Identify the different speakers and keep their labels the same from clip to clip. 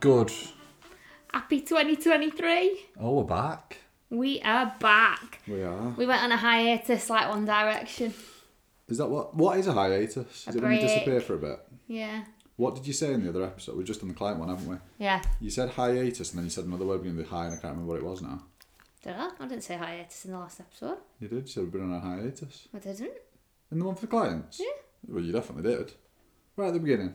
Speaker 1: Good.
Speaker 2: Happy 2023.
Speaker 1: Oh, we're back.
Speaker 2: We are back.
Speaker 1: We are.
Speaker 2: We went on a hiatus like One Direction.
Speaker 1: Is that what? What is a hiatus?
Speaker 2: A
Speaker 1: Is it when you
Speaker 2: break.
Speaker 1: disappear for a bit?
Speaker 2: Yeah.
Speaker 1: What did you say in the other episode? We're just done the client one, haven't we?
Speaker 2: Yeah.
Speaker 1: You said hiatus, and then you said another word beginning with high, and I can't remember what it was now.
Speaker 2: Did I? I didn't say hiatus in the last episode.
Speaker 1: You did. You said we've been on a hiatus.
Speaker 2: I didn't.
Speaker 1: In the one for the clients?
Speaker 2: Yeah.
Speaker 1: Well, you definitely did. Right at the beginning.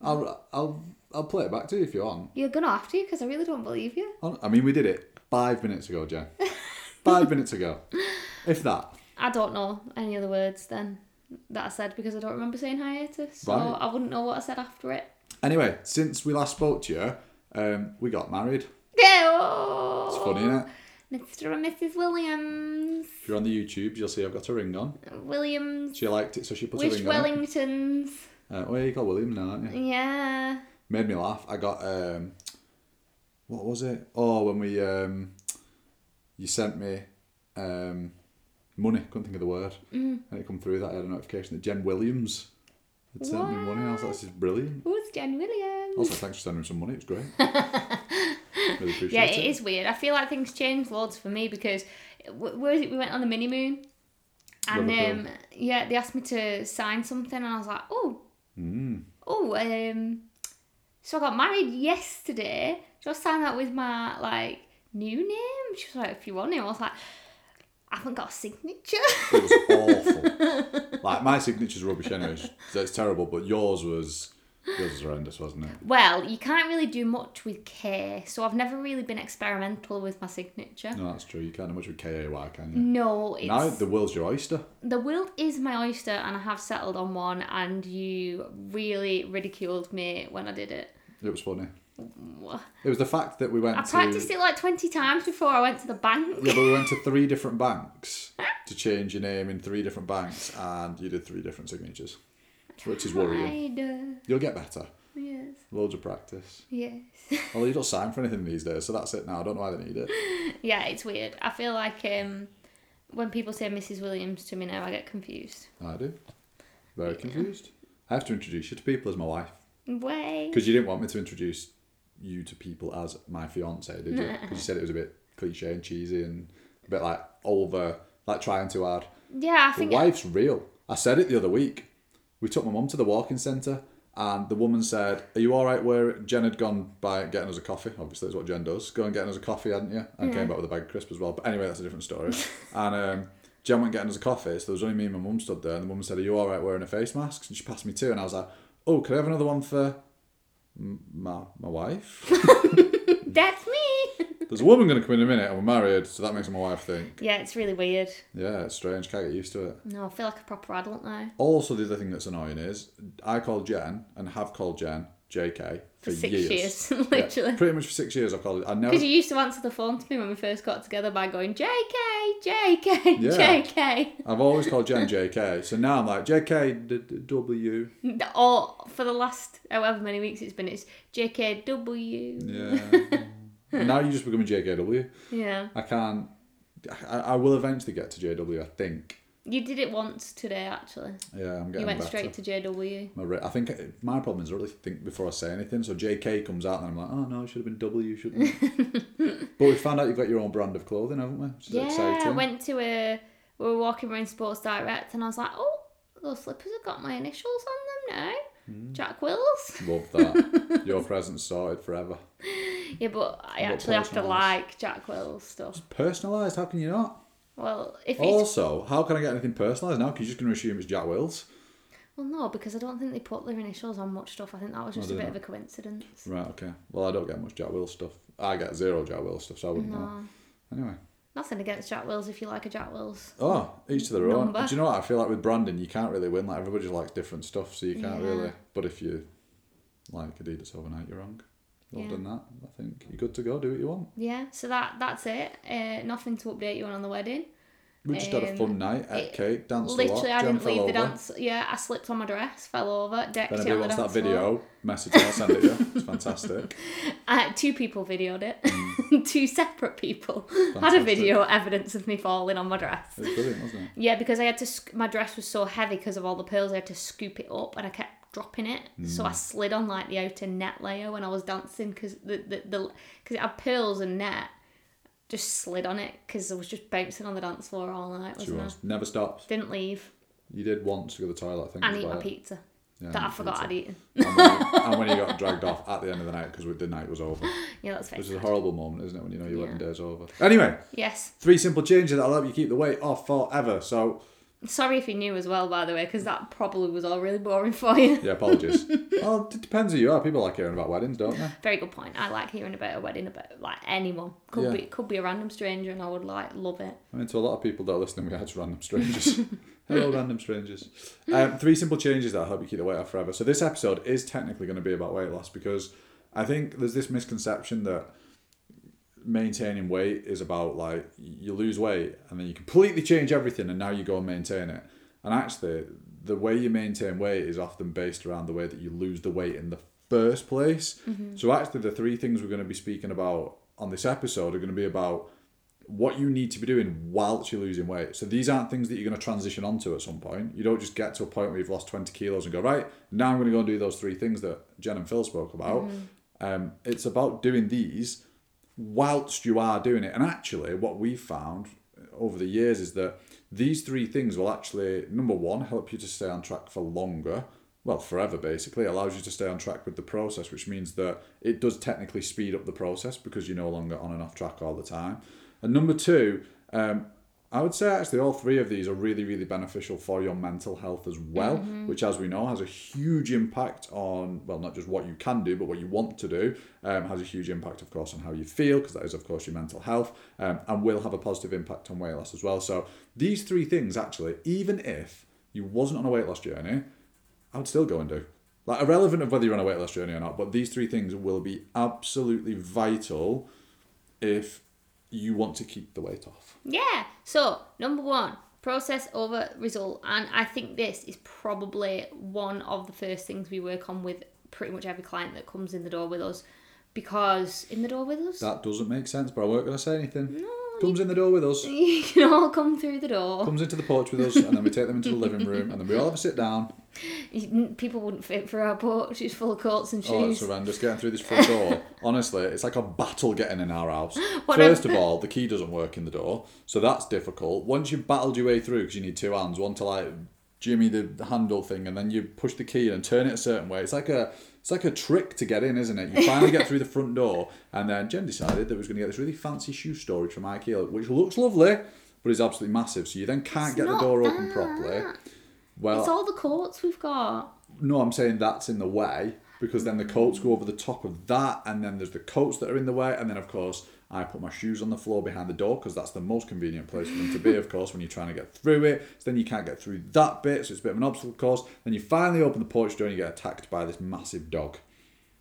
Speaker 1: I'll I'll I'll play it back to you if you want.
Speaker 2: You're gonna have to because I really don't believe you.
Speaker 1: Hon- I mean, we did it five minutes ago, Jen. five minutes ago, if that.
Speaker 2: I don't know any other words then that I said because I don't remember saying hiatus. So
Speaker 1: Right.
Speaker 2: I wouldn't know what I said after it.
Speaker 1: Anyway, since we last spoke to you, um, we got married.
Speaker 2: Yeah.
Speaker 1: It's funny, isn't it?
Speaker 2: Mr. and Mrs. Williams.
Speaker 1: If you're on the YouTube, you'll see I've got a ring on.
Speaker 2: Williams.
Speaker 1: She liked it, so she put a
Speaker 2: Wish
Speaker 1: ring on. it.
Speaker 2: Wellingtons.
Speaker 1: Uh, oh, yeah, you call William now, aren't you?
Speaker 2: Yeah.
Speaker 1: Made me laugh. I got um, what was it? Oh, when we um, you sent me um, money. Couldn't think of the word. Mm. And it come through that I had a notification that Jen Williams had sent me money. I was like, this is brilliant.
Speaker 2: Who's Jen Williams?
Speaker 1: Also, thanks for sending me some money. It was great. really appreciate
Speaker 2: Yeah,
Speaker 1: it.
Speaker 2: it is weird. I feel like things change loads for me because wh- where was it? We went on the mini moon, and um, yeah, they asked me to sign something, and I was like, oh,
Speaker 1: Mm.
Speaker 2: oh, um, so I got married yesterday. Just sign that with my like new name. She was like, if you want it, I was like, I haven't got a signature.
Speaker 1: It was awful. like my signature's rubbish anyway. so It's terrible, but yours was yours was horrendous, wasn't it?
Speaker 2: well, you can't really do much with K, so I've never really been experimental with my signature.
Speaker 1: No, that's true. You can't do much with K A Y, can you?
Speaker 2: No, it's
Speaker 1: Now the world's your oyster.
Speaker 2: the world is my oyster and I have settled on one and you really ridiculed me when I did it.
Speaker 1: It was funny. It was the fact that we went
Speaker 2: I
Speaker 1: to
Speaker 2: practiced it like 20 times before I went to the bank.
Speaker 1: yeah, but we went to three different banks to change your name in three different banks, and you did three different signatures, which is worrying.
Speaker 2: Uh,
Speaker 1: You'll get better.
Speaker 2: yes,
Speaker 1: Loads of practice.
Speaker 2: yes.
Speaker 1: Although you don't sign for anything these days, so that's it now. I don't know why they need it.
Speaker 2: yeah, it's weird. I feel like um, when people say Mrs. Williams to me now, I get confused.
Speaker 1: I do. Very confused. I have to introduce you to people as my wife
Speaker 2: Way.
Speaker 1: because you didn't want me to introduce you to people as my fiance, did you? Because you said it was a bit cliche and cheesy and a bit like over, like trying too hard.
Speaker 2: Yeah, I
Speaker 1: The
Speaker 2: think
Speaker 1: wife's real. I said it the other week. We took my mum to the walking centre, and the woman said, "Are you all right?" Where Jen had gone by getting us a coffee. Obviously, that's what Jen does. Go and getting us a coffee, hadn't you? And came back with a bag of crisp as well. But anyway, that's a different story. and um, Jen went getting us a coffee, so there was only me and my mum stood there, and the woman said, "Are you all right wearing a face mask?" And she passed me two, and I was like, "Oh, could I have another one for my my wife?"
Speaker 2: that's me.
Speaker 1: There's a woman going to come in a minute, and we're married, so that makes my wife think.
Speaker 2: yeah, it's really weird.
Speaker 1: Yeah, it's strange. Can't get used to it.
Speaker 2: No, I feel like a proper adult now.
Speaker 1: Also, the other thing that's annoying is I call Jen and have called Jen JK for,
Speaker 2: For six
Speaker 1: years.
Speaker 2: years,
Speaker 1: Yeah,
Speaker 2: literally.
Speaker 1: pretty much for six years I've called it. I never.
Speaker 2: Because you used to answer the phone to me when we first got together by going JK, JK,
Speaker 1: Yeah.
Speaker 2: JK.
Speaker 1: I've always called Jen JK. So now I'm like JK d- d- W.
Speaker 2: Or for the last however many weeks it's been, it's JKW.
Speaker 1: Yeah. Now you just become a JKW.
Speaker 2: Yeah.
Speaker 1: I can't. I, I will eventually get to JW. I think.
Speaker 2: You did it once today, actually.
Speaker 1: Yeah, I'm getting
Speaker 2: You went
Speaker 1: better.
Speaker 2: straight to JW.
Speaker 1: My ra- I think my problem is I really think before I say anything. So JK comes out and I'm like, oh no, it should have been W, shouldn't it? but we found out you've got your own brand of clothing, haven't we? Which is
Speaker 2: Yeah,
Speaker 1: exciting.
Speaker 2: I went to a. We were walking around Sports Direct and I was like, oh, those slippers have got my initials on them now.
Speaker 1: Hmm.
Speaker 2: Jack Wills.
Speaker 1: Love that. Your present's sorted forever.
Speaker 2: Yeah, but I
Speaker 1: What
Speaker 2: actually have to like Jack Wills stuff.
Speaker 1: Personalised? How can you not?
Speaker 2: Well, if it's
Speaker 1: Also, how can I get anything personalised now? Because you're just going to assume it's Jack Wills.
Speaker 2: Well, no, because I don't think they put their initials on much stuff. I think that was just a
Speaker 1: do
Speaker 2: bit
Speaker 1: they
Speaker 2: of a coincidence.
Speaker 1: Right, okay. Well, I don't get much Jack Wills stuff. I get zero Jack Wills stuff, so I wouldn't know.
Speaker 2: No.
Speaker 1: Anyway.
Speaker 2: Nothing against Jack Wills if you like a Jack Wills.
Speaker 1: Oh, each to their own.
Speaker 2: Number.
Speaker 1: Do you know what? I feel like with branding, you can't really win. Like, everybody just likes different stuff, so you can't
Speaker 2: Yeah.
Speaker 1: really. But if you like Adidas overnight, you're wrong. Well
Speaker 2: Yeah.
Speaker 1: done that. I think you're good to go. Do what you want.
Speaker 2: Yeah, so that that's it. Uh, nothing to update you on on the wedding.
Speaker 1: We just had a
Speaker 2: Um,
Speaker 1: fun night, ate
Speaker 2: it-
Speaker 1: cake, danced.
Speaker 2: Literally, I didn't leave the
Speaker 1: over.
Speaker 2: dance. Yeah, I slipped on my dress, fell over, decked
Speaker 1: If
Speaker 2: it on the
Speaker 1: wants that
Speaker 2: dance floor.
Speaker 1: video, message me, I'll send it you. It's fantastic.
Speaker 2: Uh, two people videoed it.
Speaker 1: Mm.
Speaker 2: two separate people had a video evidence of me falling on my dress.
Speaker 1: It was brilliant, wasn't it?
Speaker 2: Yeah, because I had to. My dress was so heavy because of all the pearls. I had to scoop it up, and I kept dropping it. So
Speaker 1: Mm.
Speaker 2: I slid on like the outer net layer when I was dancing because the the because it had pearls and net. Just slid on it because I was just bouncing on the dance floor all night, wasn't I?
Speaker 1: was. Never stops.
Speaker 2: Didn't leave
Speaker 1: You did once to go to the toilet, I think.
Speaker 2: and eat my
Speaker 1: well.
Speaker 2: pizza
Speaker 1: Yeah,
Speaker 2: that I forgot
Speaker 1: pizza.
Speaker 2: I'd eaten.
Speaker 1: and, when you, and when you got dragged off at the end of the night because the night was over.
Speaker 2: Yeah, that's very
Speaker 1: Which is a horrible moment, isn't it, when you know your
Speaker 2: Yeah.
Speaker 1: wedding day's over. Anyway,
Speaker 2: Yes.
Speaker 1: three simple changes that'll help you keep the weight off forever. So,
Speaker 2: Sorry if you knew as well, by the way, because that probably was all really boring for you.
Speaker 1: yeah, apologies. well, it depends who you are. People like hearing about weddings, don't they?
Speaker 2: Very good point. I like hearing about a wedding about like anyone. Could
Speaker 1: Yeah.
Speaker 2: be could be a random stranger, and I would like love it.
Speaker 1: I mean, to a lot of people that are listening, we are just random strangers. Hello, random strangers. Um, three simple changes that help you keep the weight off forever. So this episode is technically going to be about weight loss because I think there's this misconception that maintaining weight is about like you lose weight and then you completely change everything and now you go and maintain it. And actually, the way you maintain weight is often based around the way that you lose the weight in the first place. So actually, the three things we're going to be speaking about on this episode are going to be about what you need to be doing whilst you're losing weight. So these aren't things that you're going to transition onto at some point. You don't just get to a point where you've lost 20 kilos and go, right, now I'm going to go and do those three things that Jen and Phil spoke about. Um, it's about doing these whilst you are doing it. And actually, what we've found over the years is that these three things will actually, number one, help you to stay on track for longer. Well, forever basically. Allows you to stay on track with the process, which means that it does technically speed up the process because you're no longer on and off track all the time. And number two, um, I would say actually all three of these are really, really beneficial for your mental health as well, which, as we know, has a huge impact on, well, not just what you can do, but what you want to do. Um, has a huge impact, of course, on how you feel, because that is, of course, your mental health, um, and will have a positive impact on weight loss as well. So, these three things actually, even if you wasn't on a weight loss journey, I would still go and do. Like, irrelevant of whether you're on a weight loss journey or not, but these three things will be absolutely vital if you want to keep the weight off.
Speaker 2: Yeah. So number one, process over result, and I think this is probably one of the first things we work on with pretty much every client that comes in the door with us, because in the door with us,
Speaker 1: That doesn't make sense, but I weren't going to say anything. Comes in the door with us,
Speaker 2: you can all come through the door.
Speaker 1: comes into the porch with us, and then we take them into the living room, and then we all have a sit down.
Speaker 2: People wouldn't fit for our porch. It's full of coats and
Speaker 1: oh,
Speaker 2: shoes.
Speaker 1: Oh, it's horrendous getting through this front door. Honestly, it's like a battle getting in our house. First of all, the key doesn't work in the door, so that's difficult. Once you've battled your way through, because you need two hands, one to like jimmy the handle thing, and then you push the key in and turn it a certain way. It's like a it's like a trick to get in, isn't it? You finally get through the front door, and then Jen decided that was going to get this really fancy shoe storage from IKEA, which looks lovely, but is absolutely massive. So you then can't
Speaker 2: It's
Speaker 1: get the door open properly. Well,
Speaker 2: It's all the coats we've got.
Speaker 1: no, I'm saying that's in the way because then the coats go over the top of that, and then there's the coats that are in the way, and then of course I put my shoes on the floor behind the door because that's the most convenient place for them to be, of course, when you're trying to get through it. So then you can't get through that bit, so it's a bit of an obstacle course. Then you finally open the porch door and you get attacked by this massive dog.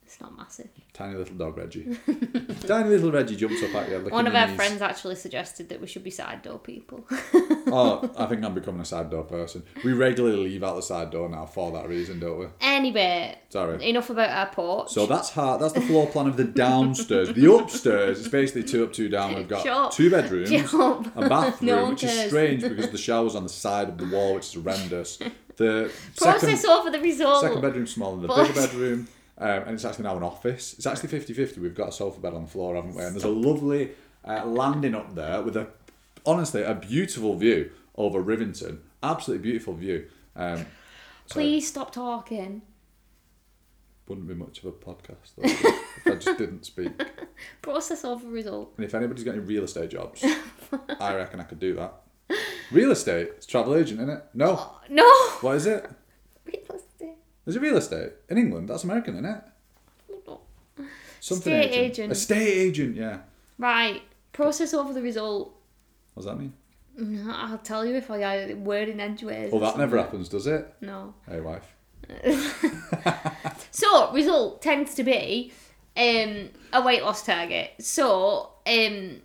Speaker 2: It's not massive.
Speaker 1: Tiny little dog Reggie. Tiny little Reggie jumps up at you.
Speaker 2: One of our
Speaker 1: knees.
Speaker 2: friends actually suggested that we should be side door people.
Speaker 1: Oh, I think I'm becoming a side door person. We regularly leave out the side door now for that reason, don't we?
Speaker 2: anyway,
Speaker 1: Sorry.
Speaker 2: enough about our porch.
Speaker 1: So that's hard. That's the floor plan of the downstairs. The upstairs is basically two up, two down. We've got
Speaker 2: Shut
Speaker 1: two bedrooms, a bathroom,
Speaker 2: No
Speaker 1: which is strange because the shower's on the side of the wall, which is horrendous. The
Speaker 2: Process
Speaker 1: second,
Speaker 2: over the result.
Speaker 1: second bedroom smaller than the
Speaker 2: But-
Speaker 1: bigger bedroom, um, and it's actually now an office. It's actually 50-50. We've got a sofa bed on the floor, haven't we? And there's a lovely uh, landing up there with a, honestly, a beautiful view over Rivington. Absolutely beautiful view. Um, sorry.
Speaker 2: Please stop talking.
Speaker 1: Wouldn't be much of a podcast though, if I just didn't speak.
Speaker 2: Process over result.
Speaker 1: And if anybody's got any real estate jobs, I reckon I could do that. Real estate? It's travel agent, isn't it? No.
Speaker 2: No.
Speaker 1: What is it? Is it real estate? In England? That's American, isn't it? Something
Speaker 2: Estate agent.
Speaker 1: Estate agent, yeah.
Speaker 2: Right. Process over the result.
Speaker 1: What does that mean?
Speaker 2: No, I'll tell you if I got a word in edgeways.
Speaker 1: Well,
Speaker 2: or
Speaker 1: that never
Speaker 2: something.
Speaker 1: happens, does it?
Speaker 2: No.
Speaker 1: Hey, wife.
Speaker 2: So result tends to be um, a weight loss target. So um,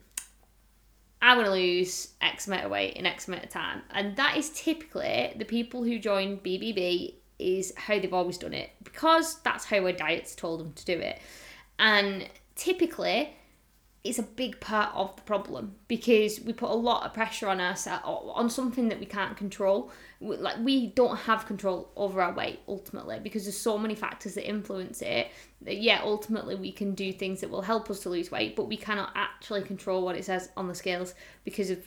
Speaker 2: I'm going to lose X amount of weight in X amount of time, and that is typically the people who join BBB is how they've always done it because that's how our diets told them to do it, and typically it's a big part of the problem because we put a lot of pressure on us uh, on something that we can't control. Like we don't have control over our weight ultimately because there's so many factors that influence it. That yeah, ultimately we can do things that will help us to lose weight, but we cannot actually control what it says on the scales because of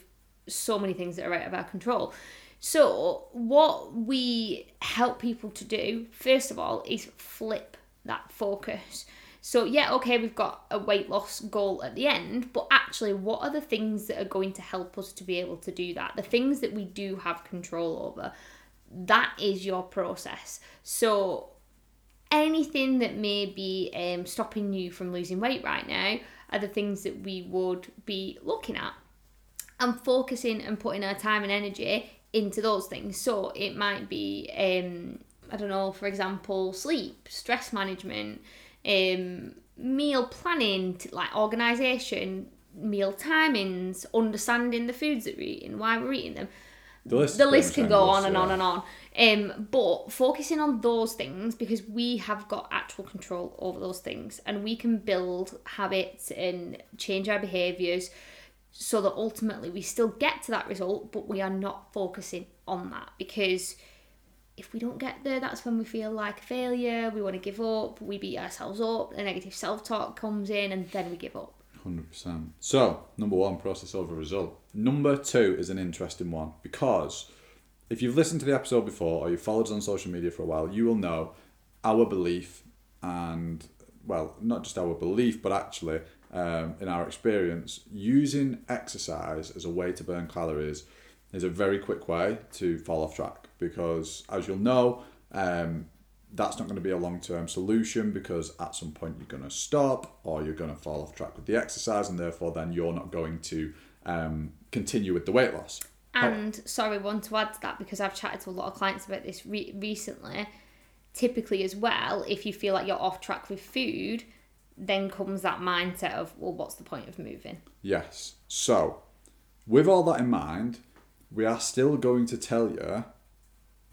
Speaker 2: so many things that are out of our control. So what we help people to do first of all is flip that focus. So, yeah, okay, we've got a weight loss goal at the end, but actually, what are the things that are going to help us to be able to do that? The things that we do have control over. That is your process. So, anything that may be um, stopping you from losing weight right now are the things that we would be looking at and focusing and putting our time and energy into those things. So, it might be, um, I don't know, for example, sleep, stress management um, meal planning, like organisation, meal timings, understanding the foods that we're eating, why we're eating them.
Speaker 1: The list,
Speaker 2: the list can go on and on and on. Um, but focusing on those things because we have got actual control over those things and we can build habits and change our behaviours so that ultimately we still get to that result, but we are not focusing on that because if we don't get there, that's when we feel like a failure, we want to give up, we beat ourselves up, the negative self talk comes in, and then we give up.
Speaker 1: 100%. So, number one, process over result. Number two is an interesting one because if you've listened to the episode before or you've followed us on social media for a while, you will know our belief and, well, not just our belief, but actually, um, in our experience, using exercise as a way to burn calories is a very quick way to fall off track because, as you'll know, um, that's not going to be a long term solution because at some point you're going to stop or you're going to fall off track with the exercise, and therefore, then you're not going to um, continue with the weight loss.
Speaker 2: And sorry, want to add to that because I've chatted to a lot of clients about this re- recently. Typically, as well, if you feel like you're off track with food, then comes that mindset of, well, what's the point of moving?
Speaker 1: Yes. So, with all that in mind, we are still going to tell you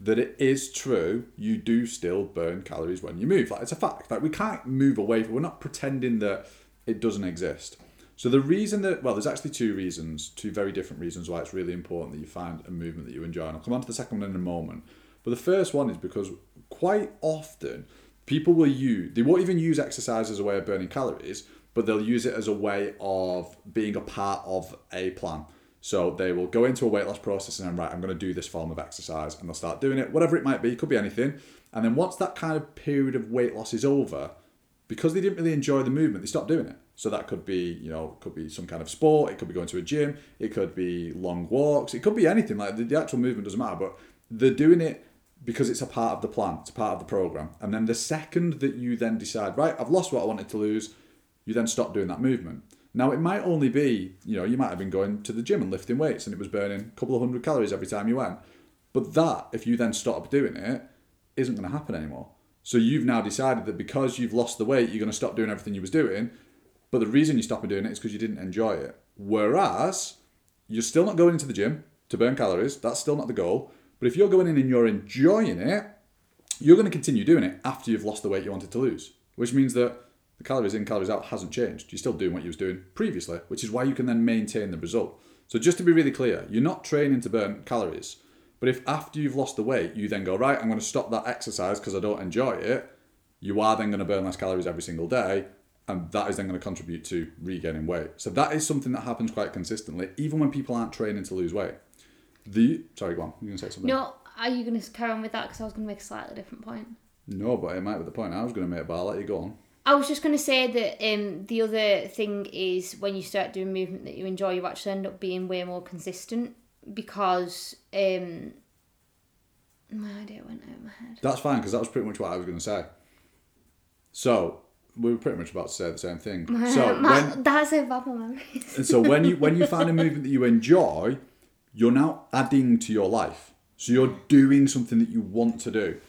Speaker 1: that it is true you do still burn calories when you move like it's a fact like we can't move away we're not pretending that it doesn't exist so the reason that well there's actually two reasons two very different reasons why it's really important that you find a movement that you enjoy and i'll come on to the second one in a moment but the first one is because quite often people will use they won't even use exercise as a way of burning calories but they'll use it as a way of being a part of a plan so they will go into a weight loss process and then, right, I'm going to do this form of exercise and they'll start doing it, whatever it might be, could be anything. And then once that kind of period of weight loss is over, because they didn't really enjoy the movement, they stop doing it. So that could be, you know, could be some kind of sport, it could be going to a gym, it could be long walks, it could be anything. Like the, the actual movement doesn't matter, but they're doing it because it's a part of the plan, it's a part of the program. And then the second that you then decide, right, I've lost what I wanted to lose, you then stop doing that movement. Now, it might only be, you know, you might have been going to the gym and lifting weights and it was burning a couple of hundred calories every time you went. But that, if you then stop doing it, isn't going to happen anymore. So you've now decided that because you've lost the weight, you're going to stop doing everything you was doing. But the reason you stopped doing it is because you didn't enjoy it. Whereas you're still not going into the gym to burn calories. That's still not the goal. But if you're going in and you're enjoying it, you're going to continue doing it after you've lost the weight you wanted to lose. Which means that the calories in, calories out hasn't changed. You're still doing what you was doing previously, which is why you can then maintain the result. So just to be really clear, you're not training to burn calories. But if after you've lost the weight, you then go, right, I'm going to stop that exercise because I don't enjoy it, you are then going to burn less calories every single day. And that is then going to contribute to regaining weight. So that is something that happens quite consistently, even when people aren't training to lose weight. The sorry, go on. You're going to say something.
Speaker 2: No, are you going to carry on with that? Because I was going to make a slightly different point.
Speaker 1: No, but it might be the point I was going to make, but I'll let you go on.
Speaker 2: I was just going to say that um, the other thing is when you start doing movement that you enjoy, you actually end up being way more consistent because um, my idea went out of my head.
Speaker 1: That's fine because that was pretty much what I was going to say. So we were pretty much about to say the same thing. So
Speaker 2: my, when, that's a bad memories.
Speaker 1: so when you when you find a movement that you enjoy, you're now adding to your life. So you're doing something that you want to do.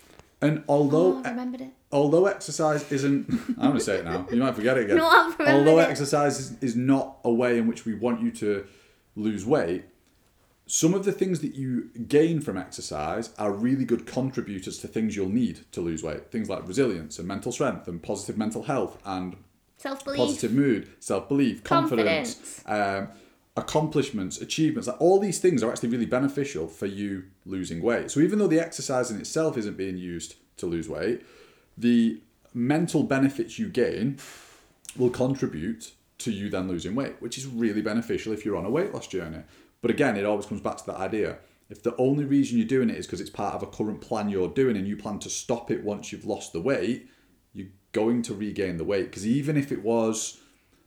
Speaker 1: And although
Speaker 2: oh, I remembered it
Speaker 1: although exercise isn't, I'm going to say it now. You might forget it again.
Speaker 2: No,
Speaker 1: although
Speaker 2: it.
Speaker 1: exercise is, is not a way in which we want you to lose weight, some of the things that you gain from exercise are really good contributors to things you'll need to lose weight. Things like resilience and mental strength and positive mental health and
Speaker 2: Self belief.
Speaker 1: positive mood, self belief, confidence, um, accomplishments, achievements. Like all these things are actually really beneficial for you losing weight. So even though the exercise in itself isn't being used to lose weight, the mental benefits you gain will contribute to you then losing weight, which is really beneficial if you're on a weight loss journey. But again, it always comes back to that idea. If the only reason you're doing it is because it's part of a current plan you're doing and you plan to stop it once you've lost the weight, you're going to regain the weight. Because even if it was,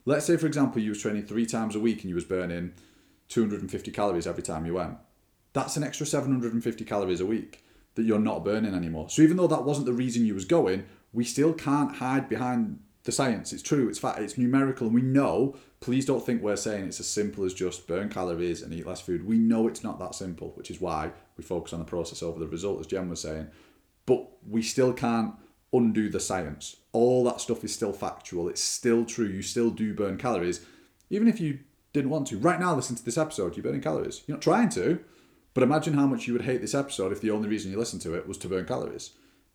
Speaker 1: let's say for example, you was training three times a week and you was burning 250 calories every time you went, that's an extra 750 calories a week that you're not burning anymore. So even though that wasn't the reason you was going, we still can't hide behind the science. It's true, it's fact, it's numerical, and we know. Please don't think we're saying it's as simple as just burn calories and eat less food. We know it's not that simple, which is why we focus on the process over the result, as Jen was saying. But we still can't undo the science. All that stuff is still factual. It's still true. You still do burn calories, even if you didn't want to. Right now, listen to this episode. You're burning calories. You're not trying to, but imagine how much you would hate this episode if the only reason you listened to it was to burn calories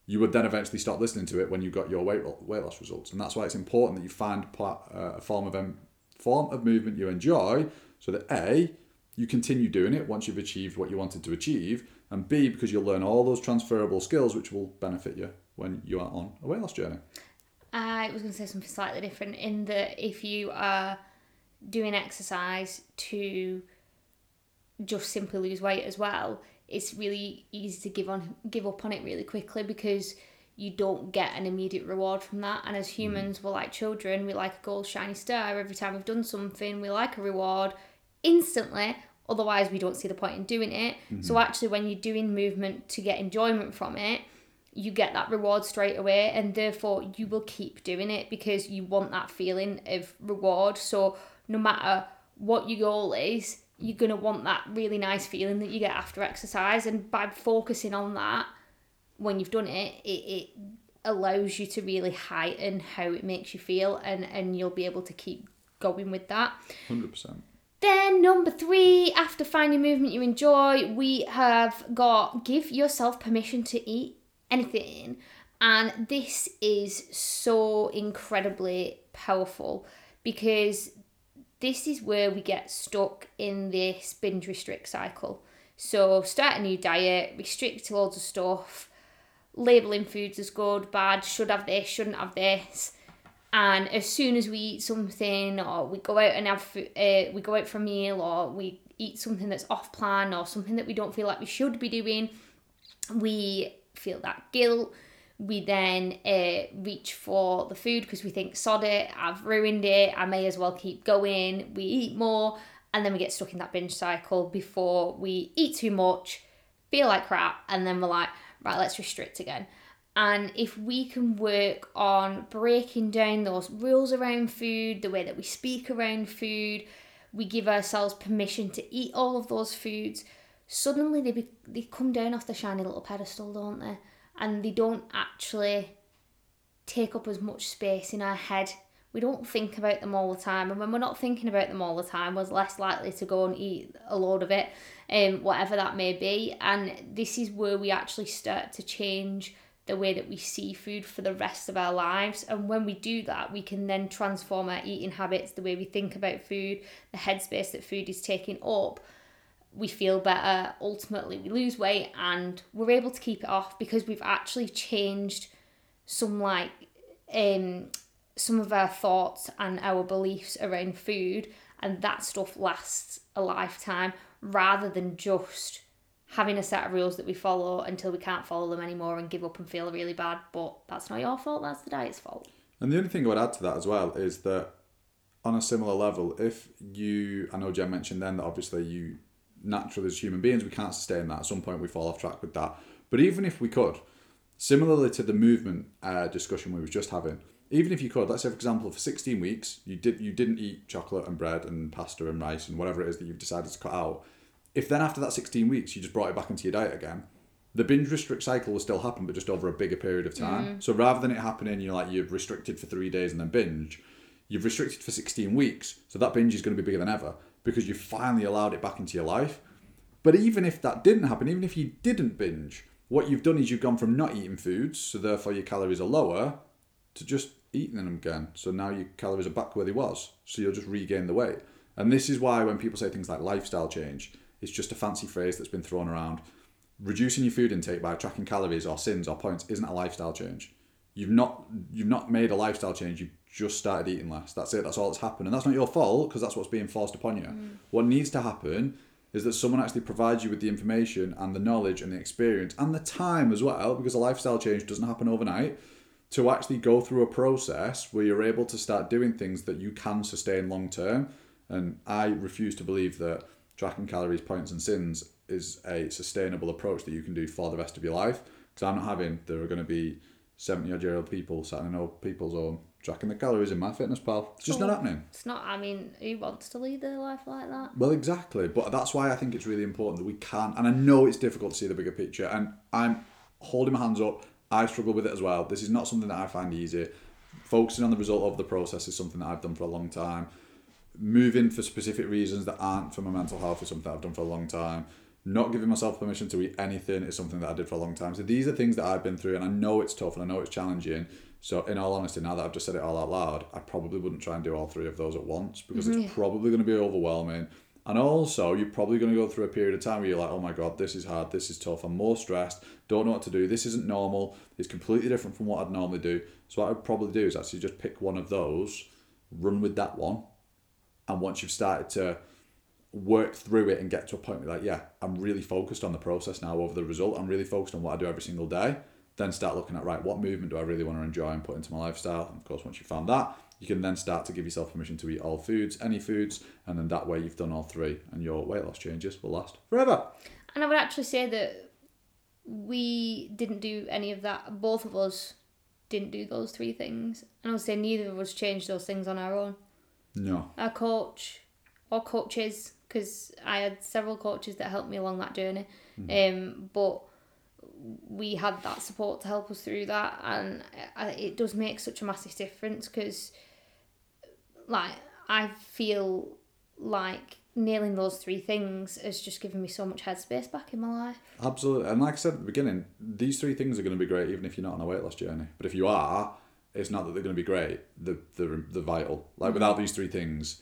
Speaker 1: you would then eventually stop listening to it when you got your weight weight loss results, and that's why it's important that you find uh, a form of form of movement you enjoy, so that a you continue doing it once you've achieved what you wanted to achieve, and b because you'll learn all those transferable skills which will benefit you when you are on a weight loss journey.
Speaker 2: I was going to say something slightly different in that if you are doing exercise to just simply lose weight as well, it's really easy to give on give up on it really quickly because you don't get an immediate reward from that. And as humans, mm. we're like children. We like a gold shiny star every time we've done something. We like a reward instantly. Otherwise, we don't see the point in doing it. Mm-hmm. So actually, when you're doing movement to get enjoyment from it, you get that reward straight away, and therefore you will keep doing it because you want that feeling of reward. So no matter what your goal is, you're going to want that really nice feeling that you get after exercise. And by focusing on that, when you've done it, it, it allows you to really heighten how it makes you feel, and, and you'll be able to keep going with that.
Speaker 1: 100%.
Speaker 2: Then, number three, after finding movement you enjoy, we have got give yourself permission to eat anything. And this is so incredibly powerful because this is where we get stuck in this binge restrict cycle. So start a new diet, restrict loads of stuff, labeling foods as good, bad, should have this, shouldn't have this. And as soon as we eat something, or we go out and have, uh, we go out for a meal, or we eat something that's off plan, or something that we don't feel like we should be doing, we feel that guilt we then uh, reach for the food because we think, sod it, I've ruined it, I may as well keep going. We eat more, and then we get stuck in that binge cycle before we eat too much, feel like crap, and then we're like, right, let's restrict again. And if we can work on breaking down those rules around food, the way that we speak around food, we give ourselves permission to eat all of those foods, suddenly they, be, they come down off the shiny little pedestal, don't they? and they don't actually take up as much space in our head. We don't think about them all the time, and when we're not thinking about them all the time, we're less likely to go and eat a load of it, um, whatever that may be. And this is where we actually start to change the way that we see food for the rest of our lives. And when we do that, we can then transform our eating habits, the way we think about food, the headspace that food is taking up we feel better, ultimately we lose weight and we're able to keep it off because we've actually changed some like um some of our thoughts and our beliefs around food and that stuff lasts a lifetime rather than just having a set of rules that we follow until we can't follow them anymore and give up and feel really bad. But that's not your fault that's the diet's fault.
Speaker 1: And the only thing i would add to that as well is that on a similar level if you i know jen mentioned then that obviously you natural as human beings. We can't sustain that. At some point, we fall off track with that. But even if we could, similarly to the movement uh, discussion we were just having, even if you could, let's say for example, for 16 weeks, you did you didn't eat chocolate and bread and pasta and rice and whatever it is that you've decided to cut out. If then after that 16 weeks you just brought it back into your diet again, the binge restrict cycle will still happen, but just over a bigger period of time. Mm. So rather than it happening, you're like you've restricted for three days and then binge, you've restricted for 16 weeks. So that binge is going to be bigger than ever because you finally allowed it back into your life. But even if that didn't happen, even if you didn't binge, what you've done is you've gone from not eating foods, so therefore your calories are lower, to just eating them again. So now your calories are back where they was. So you'll just regain the weight. And this is why when people say things like lifestyle change, it's just a fancy phrase that's been thrown around. Reducing your food intake by tracking calories or sins or points isn't a lifestyle change. You've not you've not made a lifestyle change. You've just started eating less. That's it. That's all that's happened, and that's not your fault because that's what's being forced upon you. Mm. What needs to happen is that someone actually provides you with the information and the knowledge and the experience and the time as well, because a lifestyle change doesn't happen overnight. To actually go through a process where you're able to start doing things that you can sustain long term. And I refuse to believe that tracking calories, points, and sins is a sustainable approach that you can do for the rest of your life. Because I'm not having, there are going to be 70 odd year old people sat in an old people's home tracking the calories in MyFitnessPal. It's just not happening.
Speaker 2: It's not. I mean, who wants to lead their life like that?
Speaker 1: Well, exactly. But that's why I think it's really important that we can. And I know it's difficult to see the bigger picture. And I'm holding my hands up. I struggle with it as well. This is not something that I find easy. Focusing on the result of the process is something that I've done for a long time. Moving for specific reasons that aren't for my mental health is something that I've done for a long time. Not giving myself permission to eat anything is something that I did for a long time. So these are things that I've been through, and I know it's tough and I know it's challenging. So, in all honesty, now that I've just said it all out loud, I probably wouldn't try and do all three of those at once because it's mm-hmm. probably going to be overwhelming. And also, you're probably going to go through a period of time where you're like, oh my God, this is hard, this is tough, I'm more stressed, don't know what to do, this isn't normal, it's completely different from what I'd normally do. So, what I'd probably do is actually just pick one of those, run with that one, and once you've started to work through it and get to a point where like, yeah, I'm really focused on the process now over the result. I'm really focused on what I do every single day. Then start looking at right, what movement do I really want to enjoy and put into my lifestyle? And of course, once you found that, you can then start to give yourself permission to eat all foods, any foods, and then that way you've done all three, and your weight loss changes will last forever.
Speaker 2: And I would actually say that we didn't do any of that. Both of us didn't do those three things. And I would say neither of us changed those things on our own.
Speaker 1: No,
Speaker 2: Our coach or coaches, because I had several coaches that helped me along that journey. Um, but we had that support to help us through that, and I- it does make such a massive difference because, like, I feel like nailing those three things has just given me so much headspace back in my life.
Speaker 1: absolutely. And like I said at the beginning, these three things are going to be great even if you're not on a weight loss journey. But if you are, it's not that they're going to be great. They're, they're, they're vital. Like without these three things,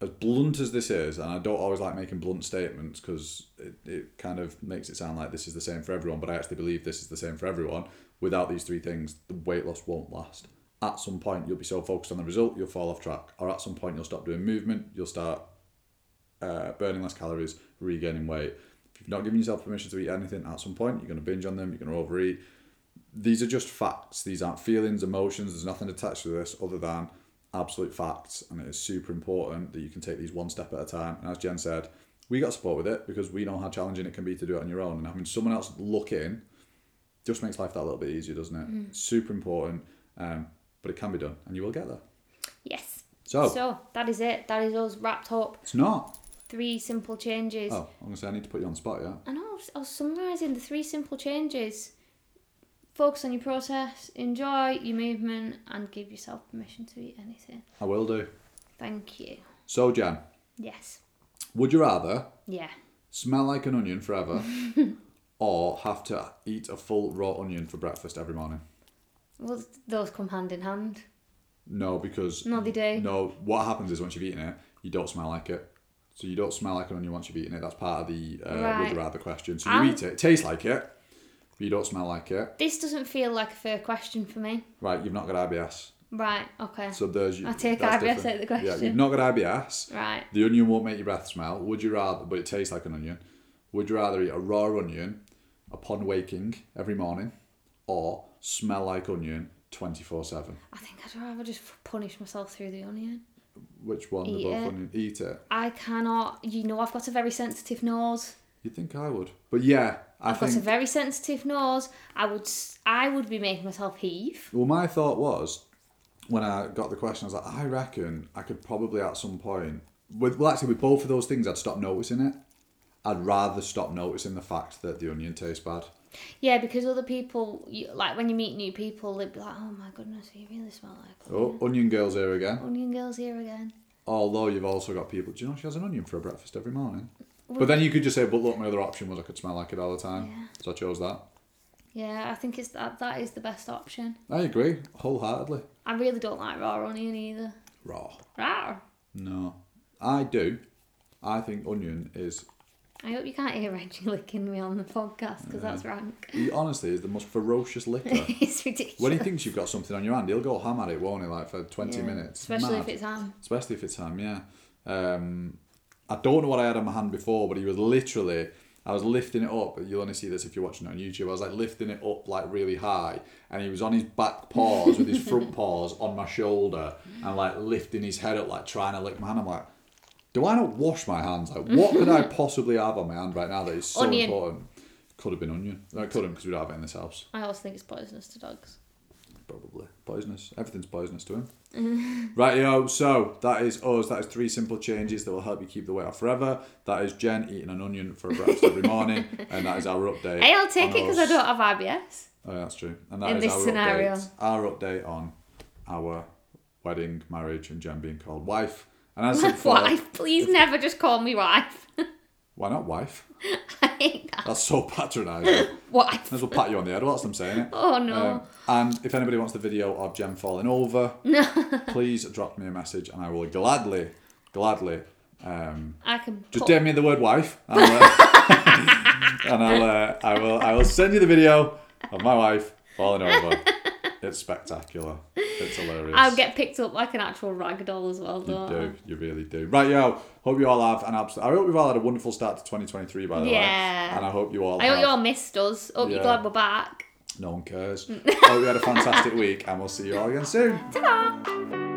Speaker 1: as blunt as this is, and I don't always like making blunt statements because it, it kind of makes it sound like this is the same for everyone, but I actually believe this is the same for everyone. Without these three things, the weight loss won't last. At some point, you'll be so focused on the result, you'll fall off track. Or at some point, you'll stop doing movement, you'll start uh, burning less calories, regaining weight. If you've not given yourself permission to eat anything at some point, you're going to binge on them, you're going to overeat. These are just facts. These aren't feelings, emotions. There's nothing attached to this other than absolute facts. And it is super important that you can take these one step at a time. And as Jen said, we got support with it because we know how challenging it can be to do it on your own. And having someone else look in just makes life that little bit easier, doesn't it? Super important. Um, but it can be done and you will get there.
Speaker 2: Yes.
Speaker 1: So,
Speaker 2: So that is it. That is us wrapped up.
Speaker 1: it's not.
Speaker 2: Three simple changes.
Speaker 1: Oh, I'm going to say I need to put you on the spot, yeah?
Speaker 2: I know. I was, I was summarising the three simple changes. Focus on your process, enjoy your movement, and give yourself permission to eat anything.
Speaker 1: I will do.
Speaker 2: Thank you.
Speaker 1: So, Jen,
Speaker 2: Yes.
Speaker 1: would you rather
Speaker 2: Yeah.
Speaker 1: smell like an onion forever or have to eat a full raw onion for breakfast every morning?
Speaker 2: Well, those come hand in hand.
Speaker 1: No, because
Speaker 2: No, they do.
Speaker 1: no. What happens is once you've eaten it, you don't smell like it. So you don't smell like an onion once you've eaten it. That's part of the uh, would
Speaker 2: Right.
Speaker 1: you rather question. So you
Speaker 2: I'm-
Speaker 1: eat it, it tastes like it, you don't smell like it.
Speaker 2: This doesn't feel like a fair question for me.
Speaker 1: Right, you've not got IBS.
Speaker 2: Right. Okay.
Speaker 1: So there's you.
Speaker 2: I take IBS
Speaker 1: different.
Speaker 2: out of the
Speaker 1: Yeah, you've not got IBS.
Speaker 2: right.
Speaker 1: The onion won't make your breath smell. Would you rather, but it tastes like an onion. Would you rather eat a raw onion upon waking every morning or smell like onion 24 7?
Speaker 2: I think I'd rather just punish myself through the onion.
Speaker 1: Which one?
Speaker 2: Eat
Speaker 1: both
Speaker 2: it.
Speaker 1: onion. Eat it.
Speaker 2: I cannot. You know, I've got a very sensitive nose.
Speaker 1: You'd think I would. But yeah, I
Speaker 2: I've got a very sensitive nose. I would. I would be making myself heave.
Speaker 1: Well, my thought was when I got the question, I was like, I reckon I could probably at some point. With, well, actually, with both of those things, I'd stop noticing it. I'd rather stop noticing the fact that the onion tastes bad.
Speaker 2: Yeah, because other people, you, like when you meet new people, they'd be like, "Oh my goodness, you really smell like oh, onion."
Speaker 1: Oh, onion girls here again.
Speaker 2: onion girls here again."
Speaker 1: Although you've also got people, do you know she has an onion for a breakfast every morning? But then you could just say, but look, my other option was I could smell like it all the time.
Speaker 2: Yeah.
Speaker 1: So I chose that.
Speaker 2: Yeah, I think it's that. That is the best option.
Speaker 1: I agree wholeheartedly.
Speaker 2: I really don't like raw onion either.
Speaker 1: Raw.
Speaker 2: Raw.
Speaker 1: No, I do. I think onion is.
Speaker 2: I hope you can't hear Reggie licking me on the podcast because that's rank.
Speaker 1: He honestly is the most ferocious licker.
Speaker 2: it's ridiculous.
Speaker 1: when he thinks you've got something on your hand, he'll go ham at it, won't he? Like for twenty
Speaker 2: Yeah,
Speaker 1: minutes.
Speaker 2: Especially
Speaker 1: Mad.
Speaker 2: if it's ham.
Speaker 1: especially if it's ham. Yeah. Um, I don't know what I had on my hand before, but he was literally. I was lifting it up. You'll only see this if you're watching it on YouTube. I was like lifting it up like really high, and he was on his back paws with his front paws on my shoulder, and like lifting his head up, like trying to lick my hand. I'm like, do I not wash my hands? Like, what could I possibly have on my hand right now that is so
Speaker 2: Onion.
Speaker 1: important? Could have been onion. No, it couldn't because we don't have it in this house.
Speaker 2: I also think it's poisonous to dogs.
Speaker 1: Probably poisonous. Everything's poisonous to him. right, yo. So that is us. That is three simple changes that will help you keep the weight off forever. That is Jen eating an onion for breakfast every morning, and that is our update.
Speaker 2: Hey, I'll take it because I don't have IBS.
Speaker 1: Oh, yeah, that's true. And that
Speaker 2: In
Speaker 1: is
Speaker 2: this
Speaker 1: our
Speaker 2: scenario.
Speaker 1: Update, our update on our wedding, marriage, and Jen being called wife. And as before,
Speaker 2: wife, please never just call me wife.
Speaker 1: Why not wife?
Speaker 2: I hate that.
Speaker 1: That's so patronising.
Speaker 2: Wife.
Speaker 1: Might as well pat you on the head whilst I'm saying it.
Speaker 2: Oh no.
Speaker 1: Um, and if anybody wants the video of Jen falling over, please drop me a message and I will gladly, gladly, um,
Speaker 2: I can.
Speaker 1: just
Speaker 2: put-
Speaker 1: DM me the word wife, and, uh, and I'll, uh, I will, I will send you the video of my wife falling over. It's spectacular. It's hilarious.
Speaker 2: I'll get picked up like an actual rag doll as well, though.
Speaker 1: You
Speaker 2: don't
Speaker 1: you really do. Right, yo. Hope you all have an absolute. I hope we've all had a wonderful start to 2023, by the way.
Speaker 2: Yeah.
Speaker 1: And I hope you all.
Speaker 2: I? I hope
Speaker 1: have-
Speaker 2: you all missed us. Hope
Speaker 1: Yeah.
Speaker 2: you're glad we're back.
Speaker 1: No one cares. Mm. hope you had a fantastic week, and we'll see you all again soon.
Speaker 2: Ta-da!